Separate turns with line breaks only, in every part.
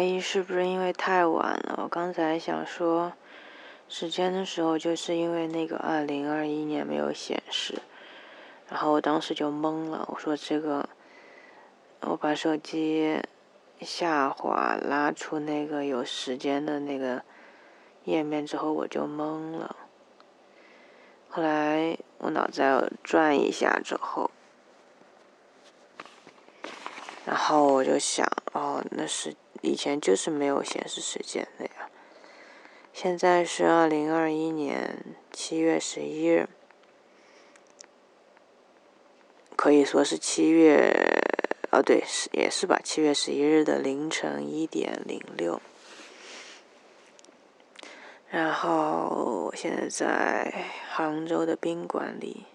怀疑是不是因为太晚了。我刚才想说时间的时候，就是因为那个二零二一年没有显示，然后我当时就懵了。我说这个，我把手机下滑拉出那个有时间的那个页面之后，我就懵了。后来我脑子转一下之后。然后我就想，哦，那是以前就是没有显示时间的呀。现在是二零二一年七月十一日，可以说是七月，哦对，是也是吧，七月十一日的凌晨一点零六。然后我现在在杭州的宾馆里。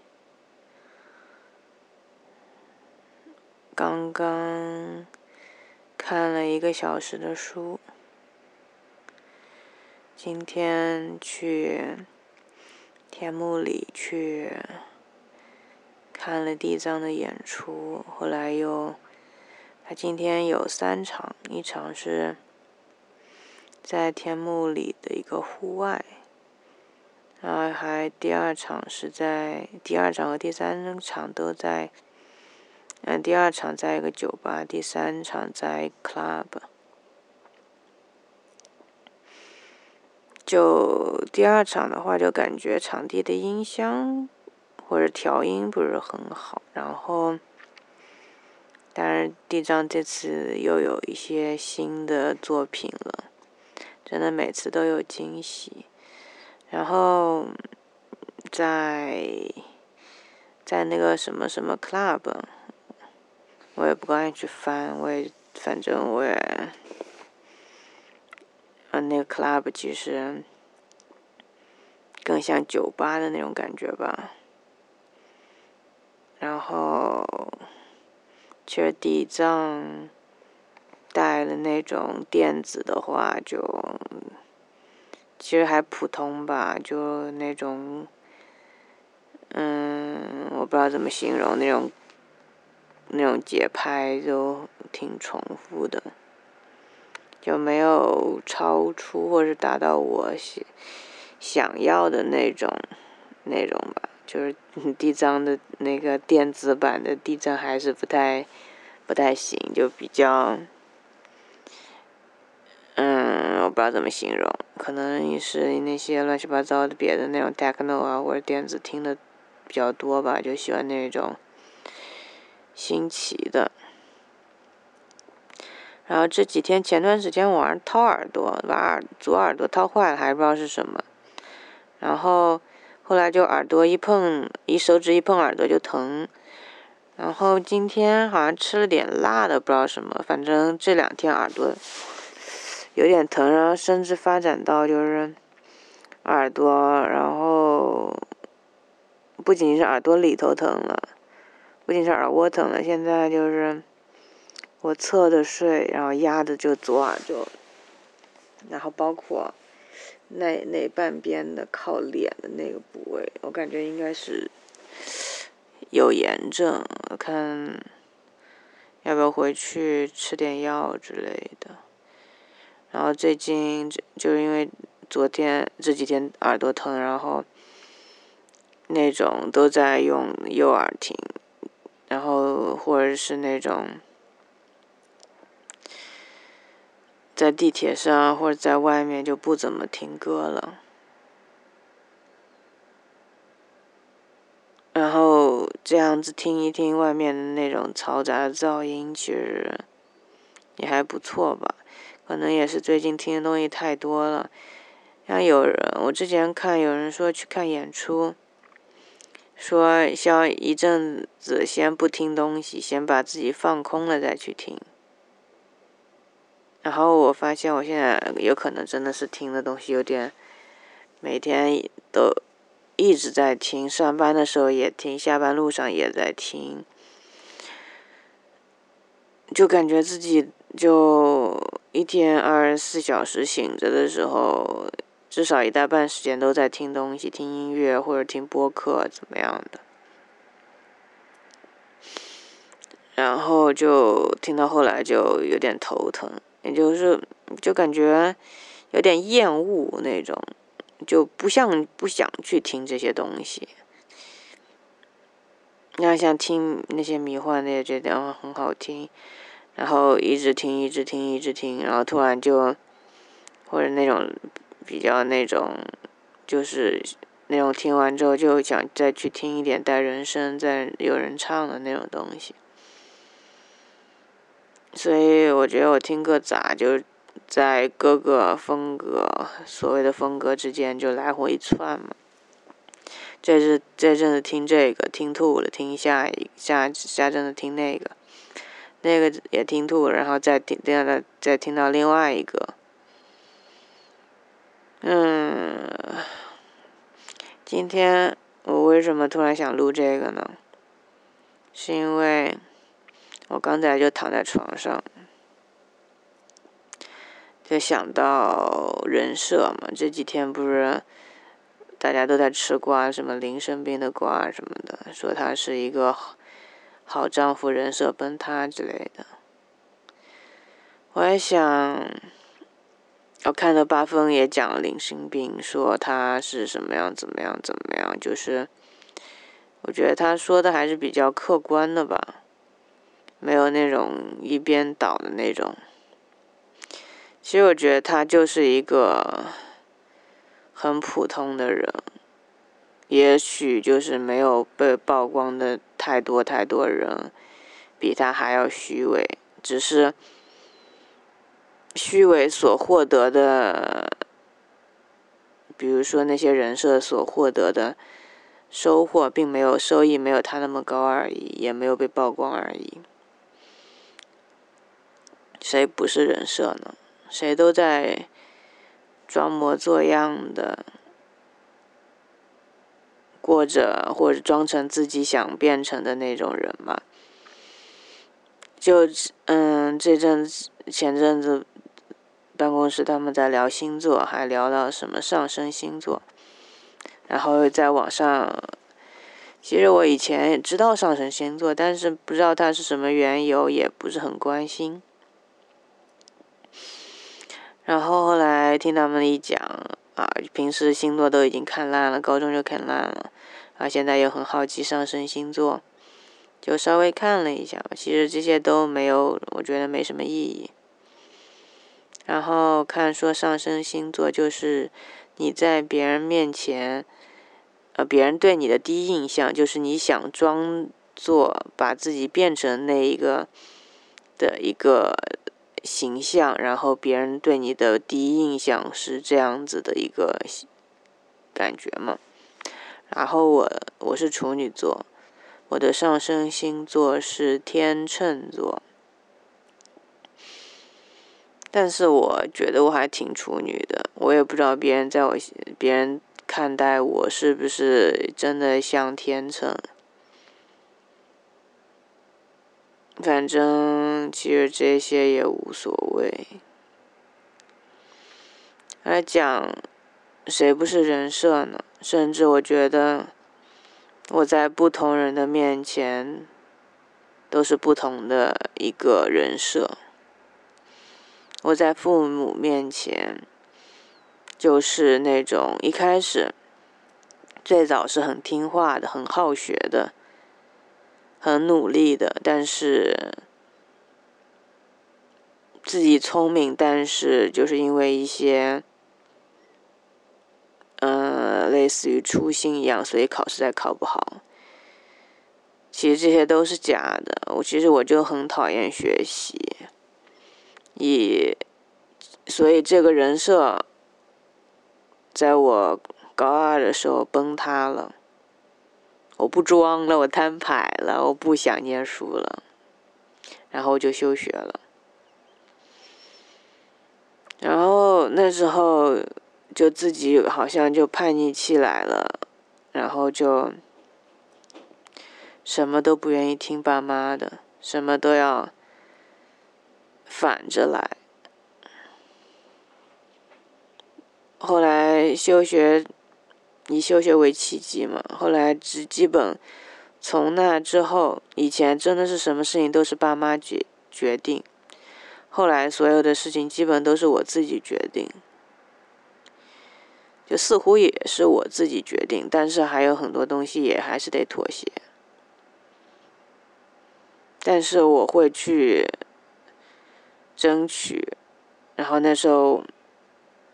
刚刚看了一个小时的书，今天去天幕里去看了地藏的演出，后来又他今天有三场，一场是在天幕里的一个户外，然后还第二场是在第二场和第三场都在。嗯，第二场在一个酒吧，第三场在 club。就第二场的话，就感觉场地的音箱或者调音不是很好。然后，当然地藏这次又有一些新的作品了，真的每次都有惊喜。然后，在在那个什么什么 club。我也不愿意去翻，我也反正我也，嗯，那个 club 其实更像酒吧的那种感觉吧。然后，其实地藏带的那种垫子的话，就其实还普通吧，就那种，嗯，我不知道怎么形容那种。那种节拍就挺重复的，就没有超出或是达到我想想要的那种那种吧。就是 地藏的那个电子版的地藏还是不太不太行，就比较，嗯，我不知道怎么形容，可能也是那些乱七八糟的别的那种 techno 啊或者电子听的比较多吧，就喜欢那种。新奇的，然后这几天前段时间晚上掏耳朵，把耳左耳朵掏坏了，还不知道是什么，然后后来就耳朵一碰，一手指一碰耳朵就疼，然后今天好像吃了点辣的，不知道什么，反正这两天耳朵有点疼，然后甚至发展到就是耳朵，然后不仅是耳朵里头疼了。不仅是耳蜗疼了，现在就是我侧着睡，然后压的就左耳就，然后包括那那半边的靠脸的那个部位，我感觉应该是有炎症，看要不要回去吃点药之类的。然后最近就就是因为昨天这几天耳朵疼，然后那种都在用右耳听。然后，或者是那种在地铁上或者在外面就不怎么听歌了。然后这样子听一听外面的那种嘈杂的噪音，其实也还不错吧。可能也是最近听的东西太多了。像有人，我之前看有人说去看演出。说要一阵子先不听东西，先把自己放空了再去听。然后我发现我现在有可能真的是听的东西有点，每天都一直在听，上班的时候也听，下班路上也在听，就感觉自己就一天二十四小时醒着的时候。至少一大半时间都在听东西、听音乐或者听播客，怎么样的？然后就听到后来就有点头疼，也就是就感觉有点厌恶那种，就不像不想去听这些东西。你要像听那些迷幻的，觉得很好听，然后一直听，一直听，一直听，然后突然就或者那种比较那种就是那种听完之后就想再去听一点带人声、再有人唱的那种东西。所以我觉得我听歌杂，就在各个风格所谓的风格之间就来回一窜嘛。这是这阵子听这个听吐了，听下一下下阵子听那个，那个也听吐，然后再听第二个再听到另外一个。嗯，今天我为什么突然想录这个呢？是因为。我刚才就躺在床上，就想到人设嘛。这几天不是大家都在吃瓜，什么林生斌的瓜什么的，说他是一个好丈夫人设崩塌之类的。我还想，我看到八分也讲了林生斌，说他是什么样怎么样怎么样，就是我觉得他说的还是比较客观的吧。没有那种一边倒的那种。其实我觉得他就是一个很普通的人，也许就是没有被曝光的太多太多人比他还要虚伪，只是虚伪所获得的，比如说那些人设所获得的收获，并没有收益没有他那么高而已，也没有被曝光而已。谁不是人设呢？谁都在装模作样的过着，或者装成自己想变成的那种人嘛。就嗯，这阵子前阵子办公室他们在聊星座，还聊到什么上升星座，然后在网上，其实我以前也知道上升星座，但是不知道它是什么缘由，也不是很关心。然后后来听他们一讲啊，平时星座都已经看烂了，高中就看烂了，啊，现在又很好奇上升星座，就稍微看了一下吧。其实这些都没有，我觉得没什么意义。然后看说上升星座就是你在别人面前，呃，别人对你的第一印象就是你想装作把自己变成那一个的一个。形象，然后别人对你的第一印象是这样子的一个感觉嘛？然后我我是处女座，我的上升星座是天秤座，但是我觉得我还挺处女的，我也不知道别人在我别人看待我是不是真的像天秤。反正其实这些也无所谓。来讲，谁不是人设呢？甚至我觉得，我在不同人的面前，都是不同的一个人设。我在父母面前，就是那种一开始，最早是很听话的，很好学的。很努力的，但是自己聪明，但是就是因为一些，呃，类似于粗心一样，所以考试才考不好。其实这些都是假的。我其实我就很讨厌学习，以所以这个人设，在我高二的时候崩塌了。我不装了，我摊牌了，我不想念书了，然后就休学了。然后那时候就自己好像就叛逆期来了，然后就什么都不愿意听爸妈的，什么都要反着来。后来休学。以休学为契机嘛，后来只基本从那之后，以前真的是什么事情都是爸妈决决定，后来所有的事情基本都是我自己决定，就似乎也是我自己决定，但是还有很多东西也还是得妥协。但是我会去争取，然后那时候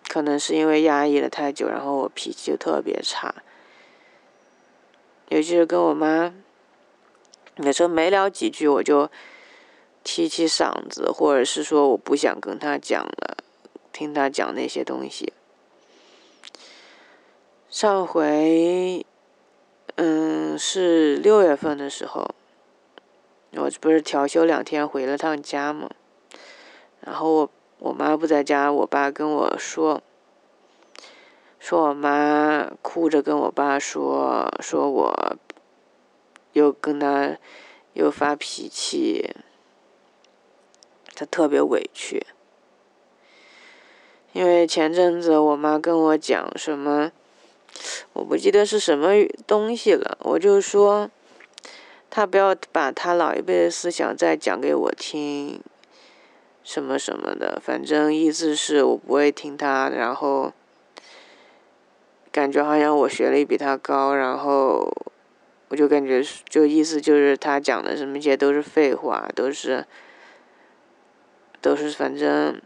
可能是因为压抑了太久，然后我脾气就特别差，尤其是跟我妈，有时候没聊几句我就提起嗓子，或者是说我不想跟她讲了，听她讲那些东西。上回，嗯，是六月份的时候。我不是调休两天回了趟家嘛，然后我我妈不在家，我爸跟我说，说我妈哭着跟我爸说，说我又跟他又发脾气，他特别委屈，因为前阵子我妈跟我讲什么，我不记得是什么东西了，我就说。他不要把他老一辈的思想再讲给我听，什么什么的，反正意思是我不会听他，然后感觉好像我学历比他高，然后我就感觉就意思就是他讲的什么些都是废话，都是都是反正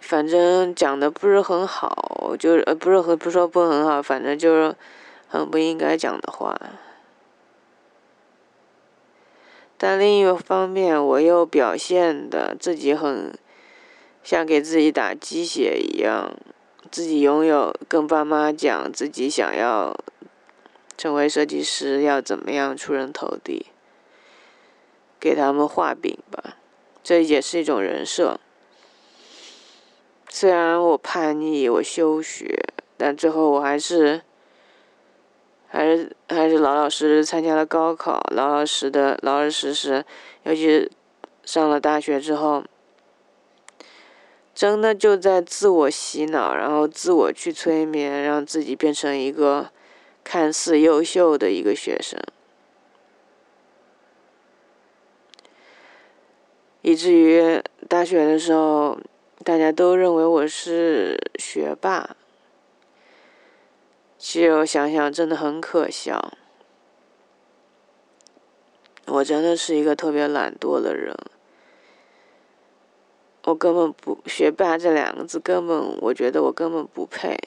反正讲的不是很好，就是呃不是很不说不很好，反正就是。很不应该讲的话，但另一方面，我又表现的自己很像给自己打鸡血一样，自己拥有跟爸妈讲自己想要成为设计师，要怎么样出人头地，给他们画饼吧，这也是一种人设。虽然我叛逆，我休学，但最后我还是。还是还是老老实实参加了高考，老老实的老老实实，尤其上了大学之后，真的就在自我洗脑，然后自我去催眠，让自己变成一个看似优秀的一个学生，以至于大学的时候，大家都认为我是学霸。其实我想想，真的很可笑。我真的是一个特别懒惰的人，我根本不“学霸”这两个字，根本我觉得我根本不配。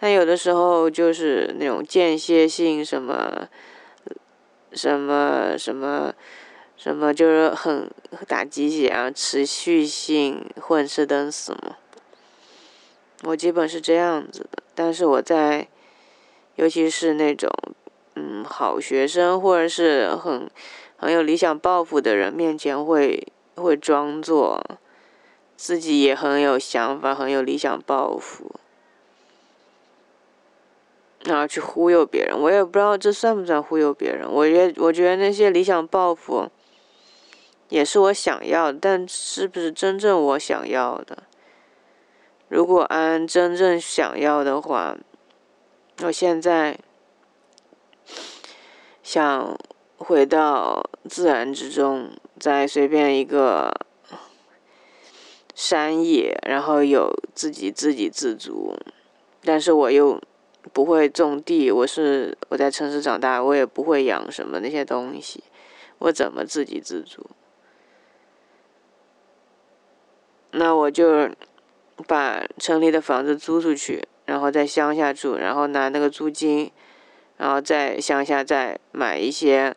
但有的时候就是那种间歇性什么、什么、什么、什么，就是很打鸡血啊，持续性混吃等死嘛。我基本是这样子的。但是我在，尤其是那种，嗯，好学生或者是很很有理想抱负的人面前，会会装作自己也很有想法、很有理想抱负，然后去忽悠别人。我也不知道这算不算忽悠别人。我觉我觉得那些理想抱负也是我想要的，但是不是真正我想要的？如果安真正想要的话，我现在想回到自然之中，在随便一个山野，然后有自己自给自足，但是我又不会种地，我是我在城市长大，我也不会养什么那些东西，我怎么自给自足？那我就。把城里的房子租出去，然后在乡下住，然后拿那个租金，然后在乡下再买一些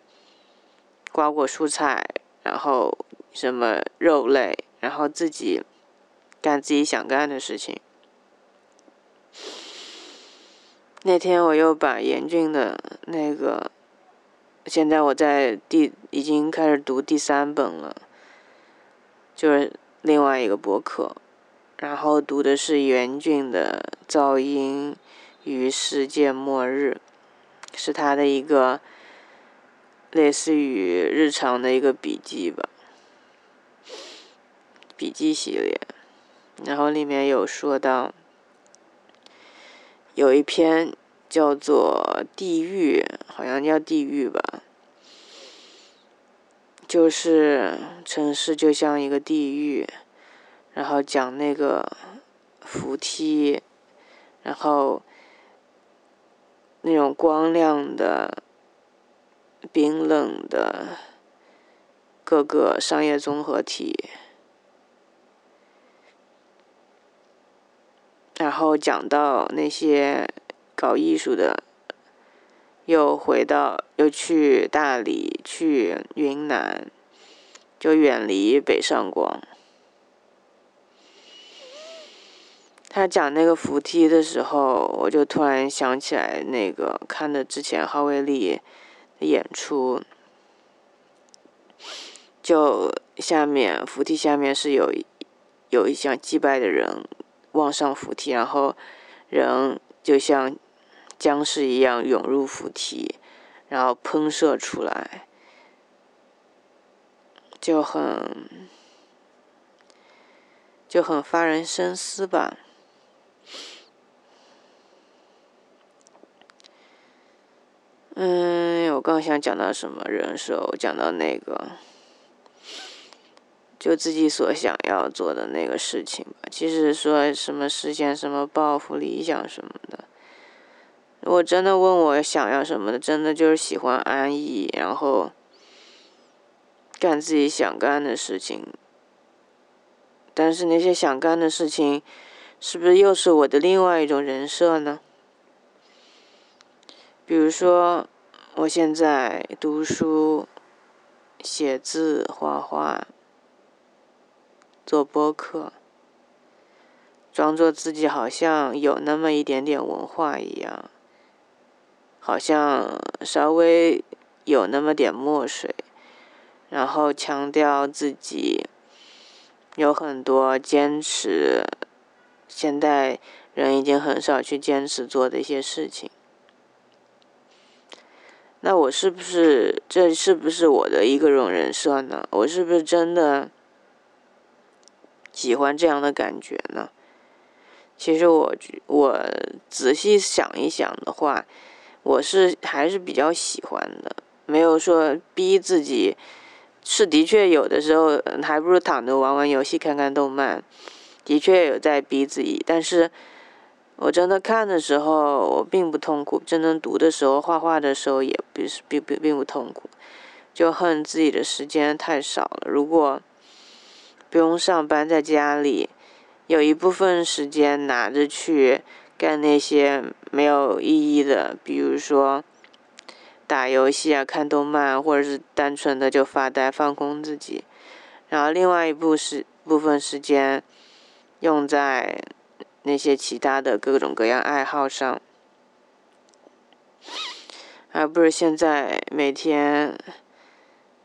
瓜果蔬菜，然后什么肉类，然后自己干自己想干的事情。那天我又把严峻的那个，现在我在第已经开始读第三本了，就是另外一个博客。然后读的是袁俊的《噪音与世界末日》，是他的一个类似于日常的一个笔记吧，笔记系列。然后里面有说到，有一篇叫做《地狱》，好像叫《地狱》吧。就是城市就像一个地狱，然后讲那个扶梯，然后那种光亮的、冰冷的各个商业综合体。然后讲到那些搞艺术的，又回到又去大理，去云南，就远离北上广。他讲那个扶梯的时候，我就突然想起来那个看的之前浩威利演出，就下面扶梯下面是有有一项祭拜的人。望上扶梯，然后人就像僵尸一样涌入扶梯，然后喷射出来，就很就很发人深思吧。嗯，我刚想讲到什么人设，我讲到那个。就自己所想要做的那个事情吧。其实说什么实现什么抱负、理想什么的，我真的问我想要什么的，真的就是喜欢安逸，然后干自己想干的事情。但是那些想干的事情，是不是又是我的另外一种人设呢？比如说，我现在读书、写字、画画。做播客，装作自己好像有那么一点点文化一样，好像稍微有那么点墨水，然后强调自己有很多坚持，现代人已经很少去坚持做的一些事情。那我是不是这是不是我的一个种人设呢？我是不是真的？喜欢这样的感觉呢？其实我我仔细想一想的话，我是还是比较喜欢的，没有说逼自己。是的确有的时候还不如躺着玩玩游戏、看看动漫，的确有在逼自己。但是我真的看的时候，我并不痛苦；真正读的时候、画画的时候，也不是并并并不痛苦。就恨自己的时间太少了。如果不用上班，在家里有一部分时间拿着去干那些没有意义的，比如说打游戏啊、看动漫，或者是单纯的就发呆放空自己。然后另外一部时部分时间用在那些其他的各种各样爱好上，而不是现在每天。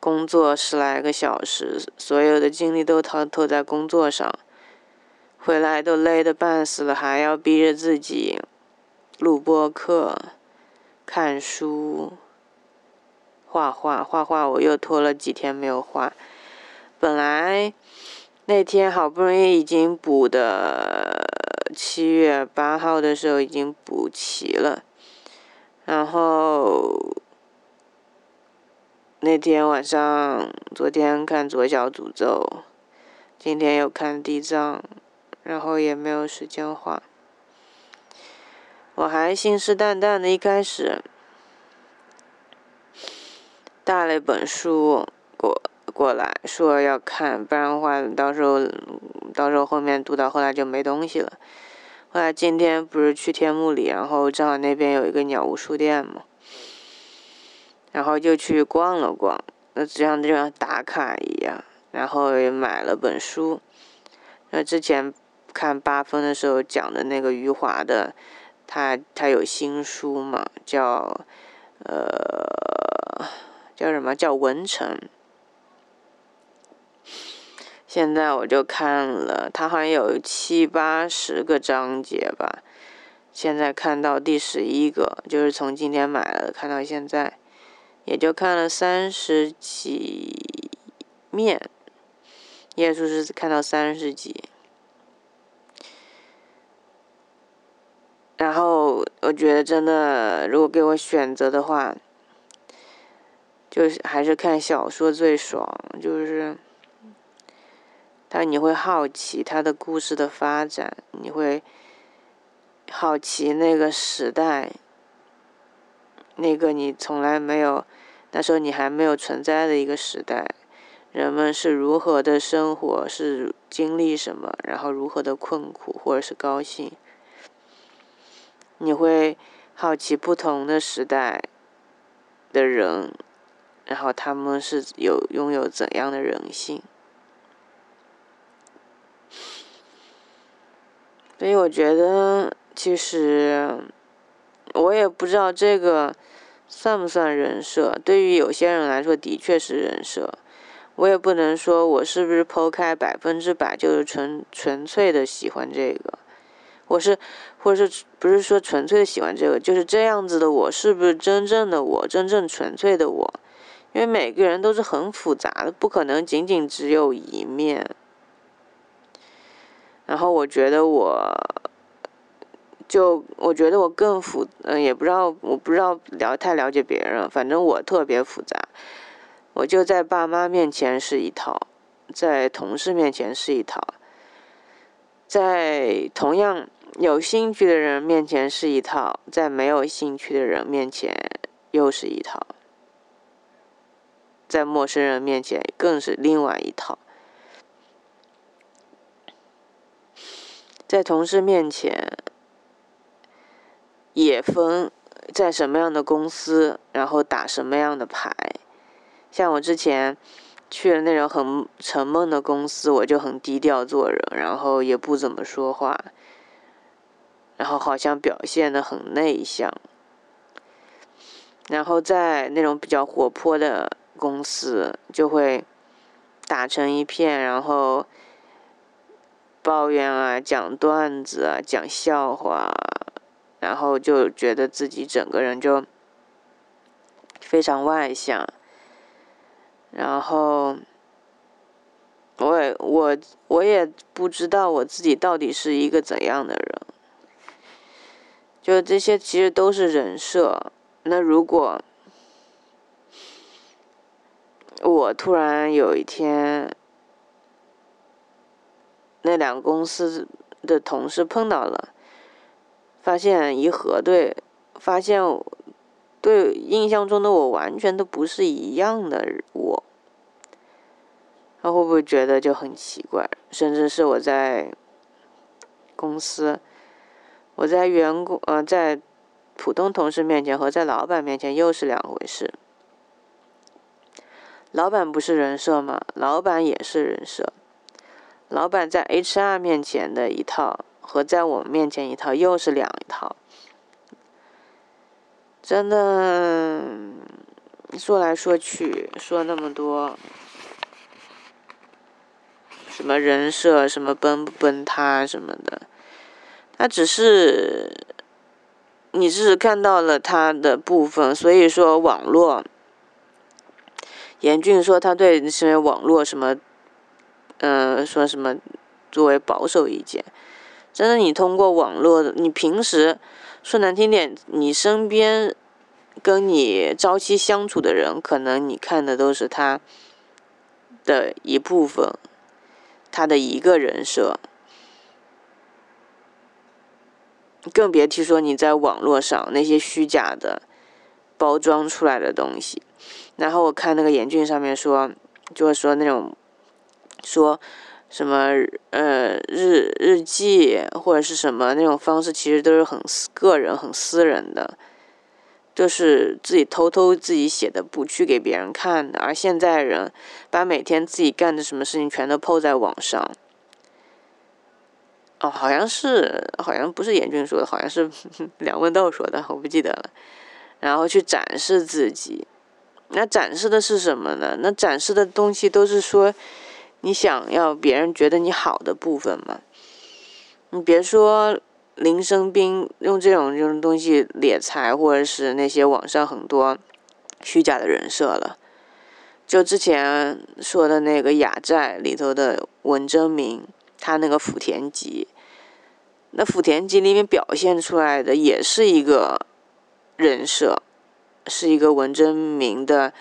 工作十来个小时，所有的精力都投投在工作上，回来都累得半死了，还要逼着自己录播课、看书、画画。画画我又拖了几天没有画，本来那天好不容易已经补的，七月八号的时候已经补齐了，然后。那天晚上，昨天看《左小诅咒》，今天又看《地藏》，然后也没有时间画。我还信誓旦旦的一开始带了一本书过过来，说要看，不然的话到时候到时候后面读到后来就没东西了。后来今天不是去天目里，然后正好那边有一个鸟屋书店嘛。然后就去逛了逛，那就像就像打卡一样，然后也买了本书。那之前看八分的时候讲的那个余华的，他他有新书嘛，叫呃叫什么叫《文成》。现在我就看了，他好像有七八十个章节吧。现在看到第十一个，就是从今天买了看到现在。也就看了三十几面，页数是看到三十几，然后我觉得真的，如果给我选择的话，就是还是看小说最爽，就是但你会好奇他的故事的发展，你会好奇那个时代，那个你从来没有，那时候你还没有存在的一个时代，人们是如何的生活，是经历什么，然后如何的困苦或者是高兴，你会好奇不同的时代的人。然后他们是有拥有怎样的人性？所以我觉得，其实我也不知道这个算不算人设。对于有些人来说，的确是人设。我也不能说我是不是剖开百分之百就是纯纯粹的喜欢这个。我是，或者是不是说纯粹的喜欢这个？就是这样子的我，是不是真正的我，真正纯粹的我？因为每个人都是很复杂的，不可能仅仅只有一面。然后我觉得我，就我觉得我更复，嗯，也不知道，我不知道了太了解别人，反正我特别复杂。我就在爸妈面前是一套，在同事面前是一套，在同样有兴趣的人面前是一套，在没有兴趣的人面前又是一套。在陌生人面前更是另外一套，在同事面前也分在什么样的公司，然后打什么样的牌。像我之前去了那种很沉闷的公司，我就很低调做人，然后也不怎么说话，然后好像表现的很内向。然后在那种比较活泼的。公司就会打成一片，然后抱怨啊，讲段子啊，讲笑话，然后就觉得自己整个人就非常外向，然后我也我我也不知道我自己到底是一个怎样的人，就这些其实都是人设。那如果我突然有一天，那两个公司的同事碰到了，发现一核对，发现对印象中的我完全都不是一样的我，他会不会觉得就很奇怪？甚至是我在公司，我在员工呃在普通同事面前和在老板面前又是两回事。老板不是人设吗？老板也是人设。老板在 HR 面前的一套和在我们面前一套又是两套。真的，说来说去说那么多，什么人设，什么崩不崩塌什么的，他只是，你只是看到了他的部分，所以说网络。严峻说他对那些网络什么，嗯，说什么作为保守意见，真的，你通过网络，你平时说难听点，你身边跟你朝夕相处的人，可能你看的都是他的一部分，他的一个人设，更别提说你在网络上那些虚假的包装出来的东西。然后我看那个严峻上面说，就是说那种，说什么呃日日记或者是什么那种方式，其实都是很个人、很私人的，就是自己偷偷自己写的，不去给别人看的。而现在人把每天自己干的什么事情全都 PO 在网上，哦，好像是好像不是严峻说的，好像是 梁文道说的，我不记得了。然后去展示自己。那展示的是什么呢？那展示的东西都是说，你想要别人觉得你好的部分吗。你别说林生斌用这种这种东西敛财，或者是那些网上很多虚假的人设了。就之前说的那个雅债里头的文征明，他那个福田集，那福田集里面表现出来的也是一个人设。是一个文征明的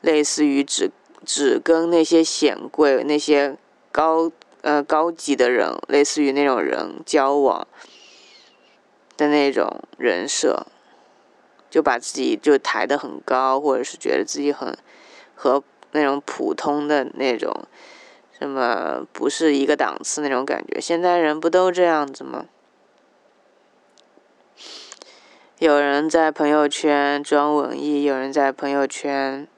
类似于只只跟那些显贵、那些高呃高级的人，类似于那种人交往的那种人设，就把自己就抬得很高，或者是觉得自己很和那种普通的那种什么不是一个档次那种感觉。现在人不都这样子吗？有人在朋友圈装文艺，有人在朋友圈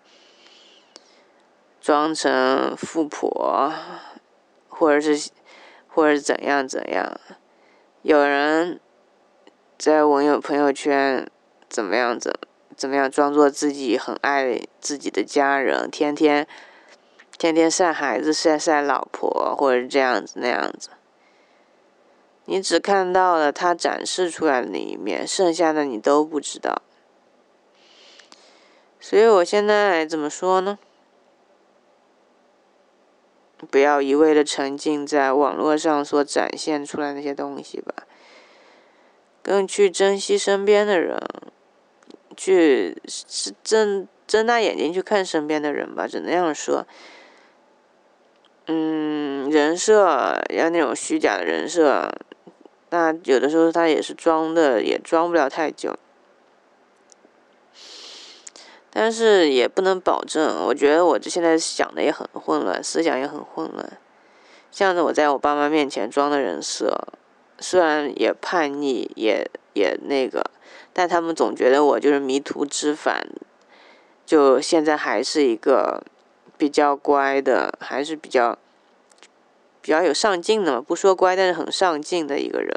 装成富婆，或者是，或者是怎样怎样。有人在网友朋友圈怎么样怎怎么样，装作自己很爱自己的家人，天天天天晒孩子、晒晒老婆，或者这样子那样子。你只看到了他展示出来的那一面，剩下的你都不知道。所以我现在怎么说呢？不要一味的沉浸在网络上所展现出来那些东西吧，更去珍惜身边的人，去是睁睁大眼睛去看身边的人吧，只能那样说。嗯，人设要那种虚假的人设。那有的时候他也是装的，也装不了太久，但是也不能保证。我觉得我这现在想的也很混乱，思想也很混乱。像是我在我爸妈面前装的人设，虽然也叛逆，也也那个，但他们总觉得我就是迷途知返。就现在还是一个比较乖的，还是比较。比较有上进的嘛，不说乖，但是很上进的一个人。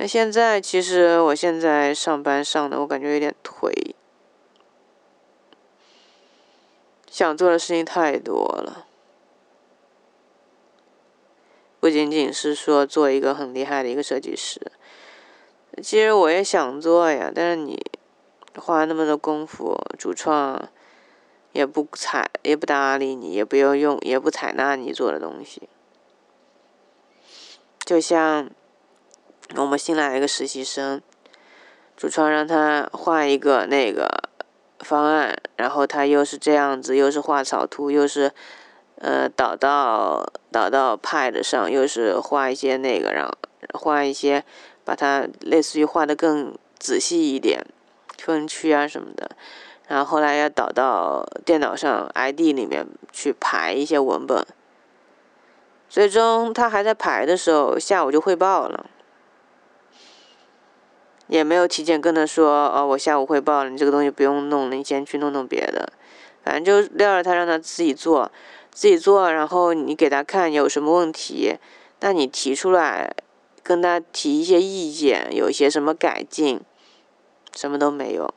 那现在其实我现在上班上的，我感觉有点颓，想做的事情太多了，不仅仅是说做一个很厉害的一个设计师，其实我也想做呀，但是你花那么多功夫，主创。也不采，也不搭理你，也不要用，也不采纳你做的东西。就像我们新来了一个实习生，主创让他画一个那个方案，然后他又是这样子，又是画草图，又是呃导到导到 Pad 上，又是画一些那个，然后画一些，把它类似于画的更仔细一点，分区啊什么的。然后后来要导到电脑上 ID 里面去排一些文本，最终他还在排的时候，下午就汇报了，也没有提前跟他说，哦，我下午汇报了，你这个东西不用弄了，你先去弄弄别的，反正就撂着他让他自己做，自己做，然后你给他看有什么问题，那你提出来，跟他提一些意见，有一些什么改进，什么都没有。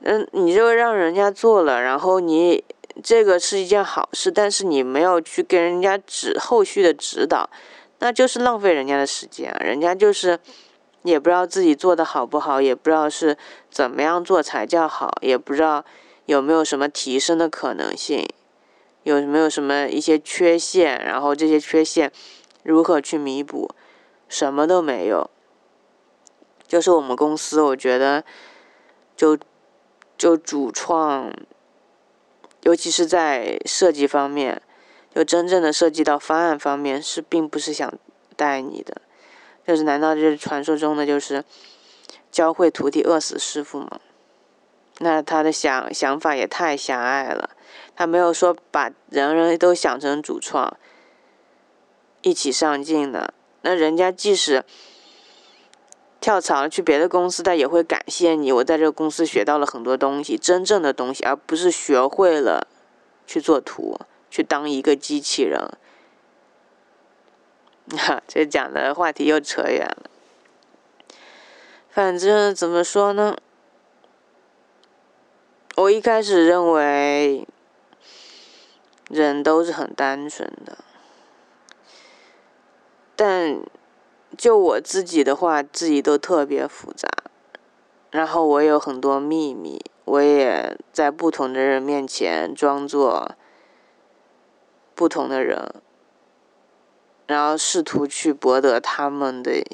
嗯，你这个让人家做了，然后你这个是一件好事，但是你没有去跟人家指后续的指导，那就是浪费人家的时间。人家就是也不知道自己做的好不好，也不知道是怎么样做才叫好，也不知道有没有什么提升的可能性，有没有什么一些缺陷，然后这些缺陷如何去弥补，什么都没有。就是我们公司，我觉得就。就主创，尤其是在设计方面，就真正的涉及到方案方面，是并不是想带你的，就是难道就是传说中的就是教会徒弟饿死师傅吗？那他的想想法也太狭隘了，他没有说把人人都想成主创，一起上进的，那人家即使。跳槽去别的公司，他也会感谢你。我在这个公司学到了很多东西，真正的东西，而不是学会了去做图，去当一个机器人。哈，这讲的话题又扯远了。反正怎么说呢？我一开始认为人都是很单纯的，但。就我自己的话，自己都特别复杂，然后我有很多秘密，我也在不同的人面前装作不同的人，然后试图去博得他们的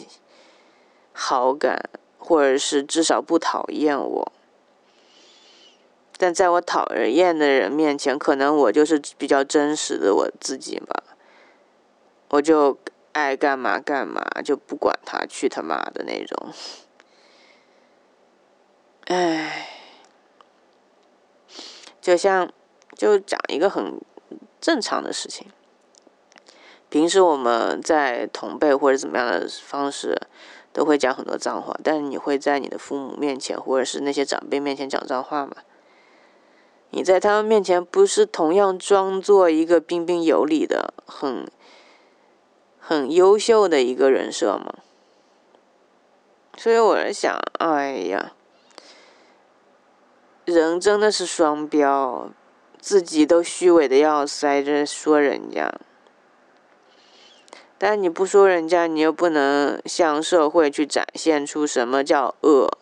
好感，或者是至少不讨厌我。但在我讨人厌的人面前，可能我就是比较真实的我自己吧。我就爱干嘛干嘛，就不管他，去他妈的那种。唉，就像就讲一个很正常的事情。平时我们在同辈或者怎么样的方式，都会讲很多脏话，但是你会在你的父母面前或者是那些长辈面前讲脏话吗？你在他们面前不是同样装作一个彬彬有礼的、很很优秀的一个人设吗？所以我在想，哎呀，人真的是双标，自己都虚伪的要死，还说人家。但你不说人家，你又不能向社会去展现出什么叫恶。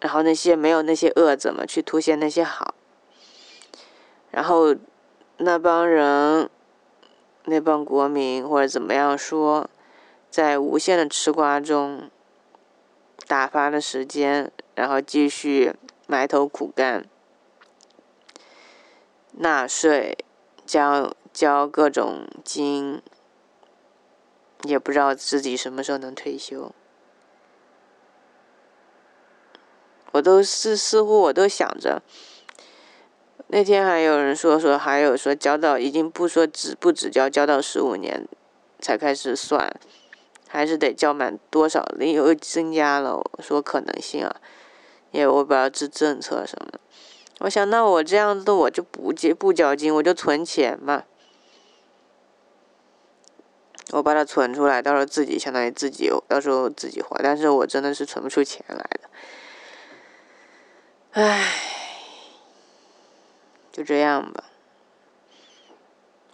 然后那些没有那些恶，怎么去凸显那些好？然后那帮人、那帮国民或者怎么样说，在无限的吃瓜中打发的时间，然后继续埋头苦干、纳税、交交各种金，也不知道自己什么时候能退休。我都是似乎我都想着，那天还有人说说，还有说交到已经不说只不只交交到十五年才开始算，还是得交满多少，又增加了说可能性啊，因为我不知道这政策什么。我想那我这样子我就不交不交金，我就存钱嘛，我把它存出来，到时候自己相当于自己到时候自己花，但是我真的是存不出钱来的。唉，就这样吧。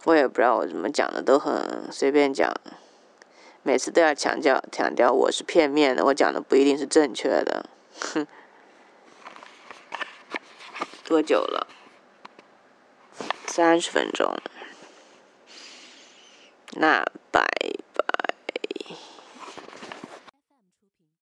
我也不知道我怎么讲的，都很随便讲，每次都要强调强调我是片面的，我讲的不一定是正确的。哼，多久了？三十分钟。那拜。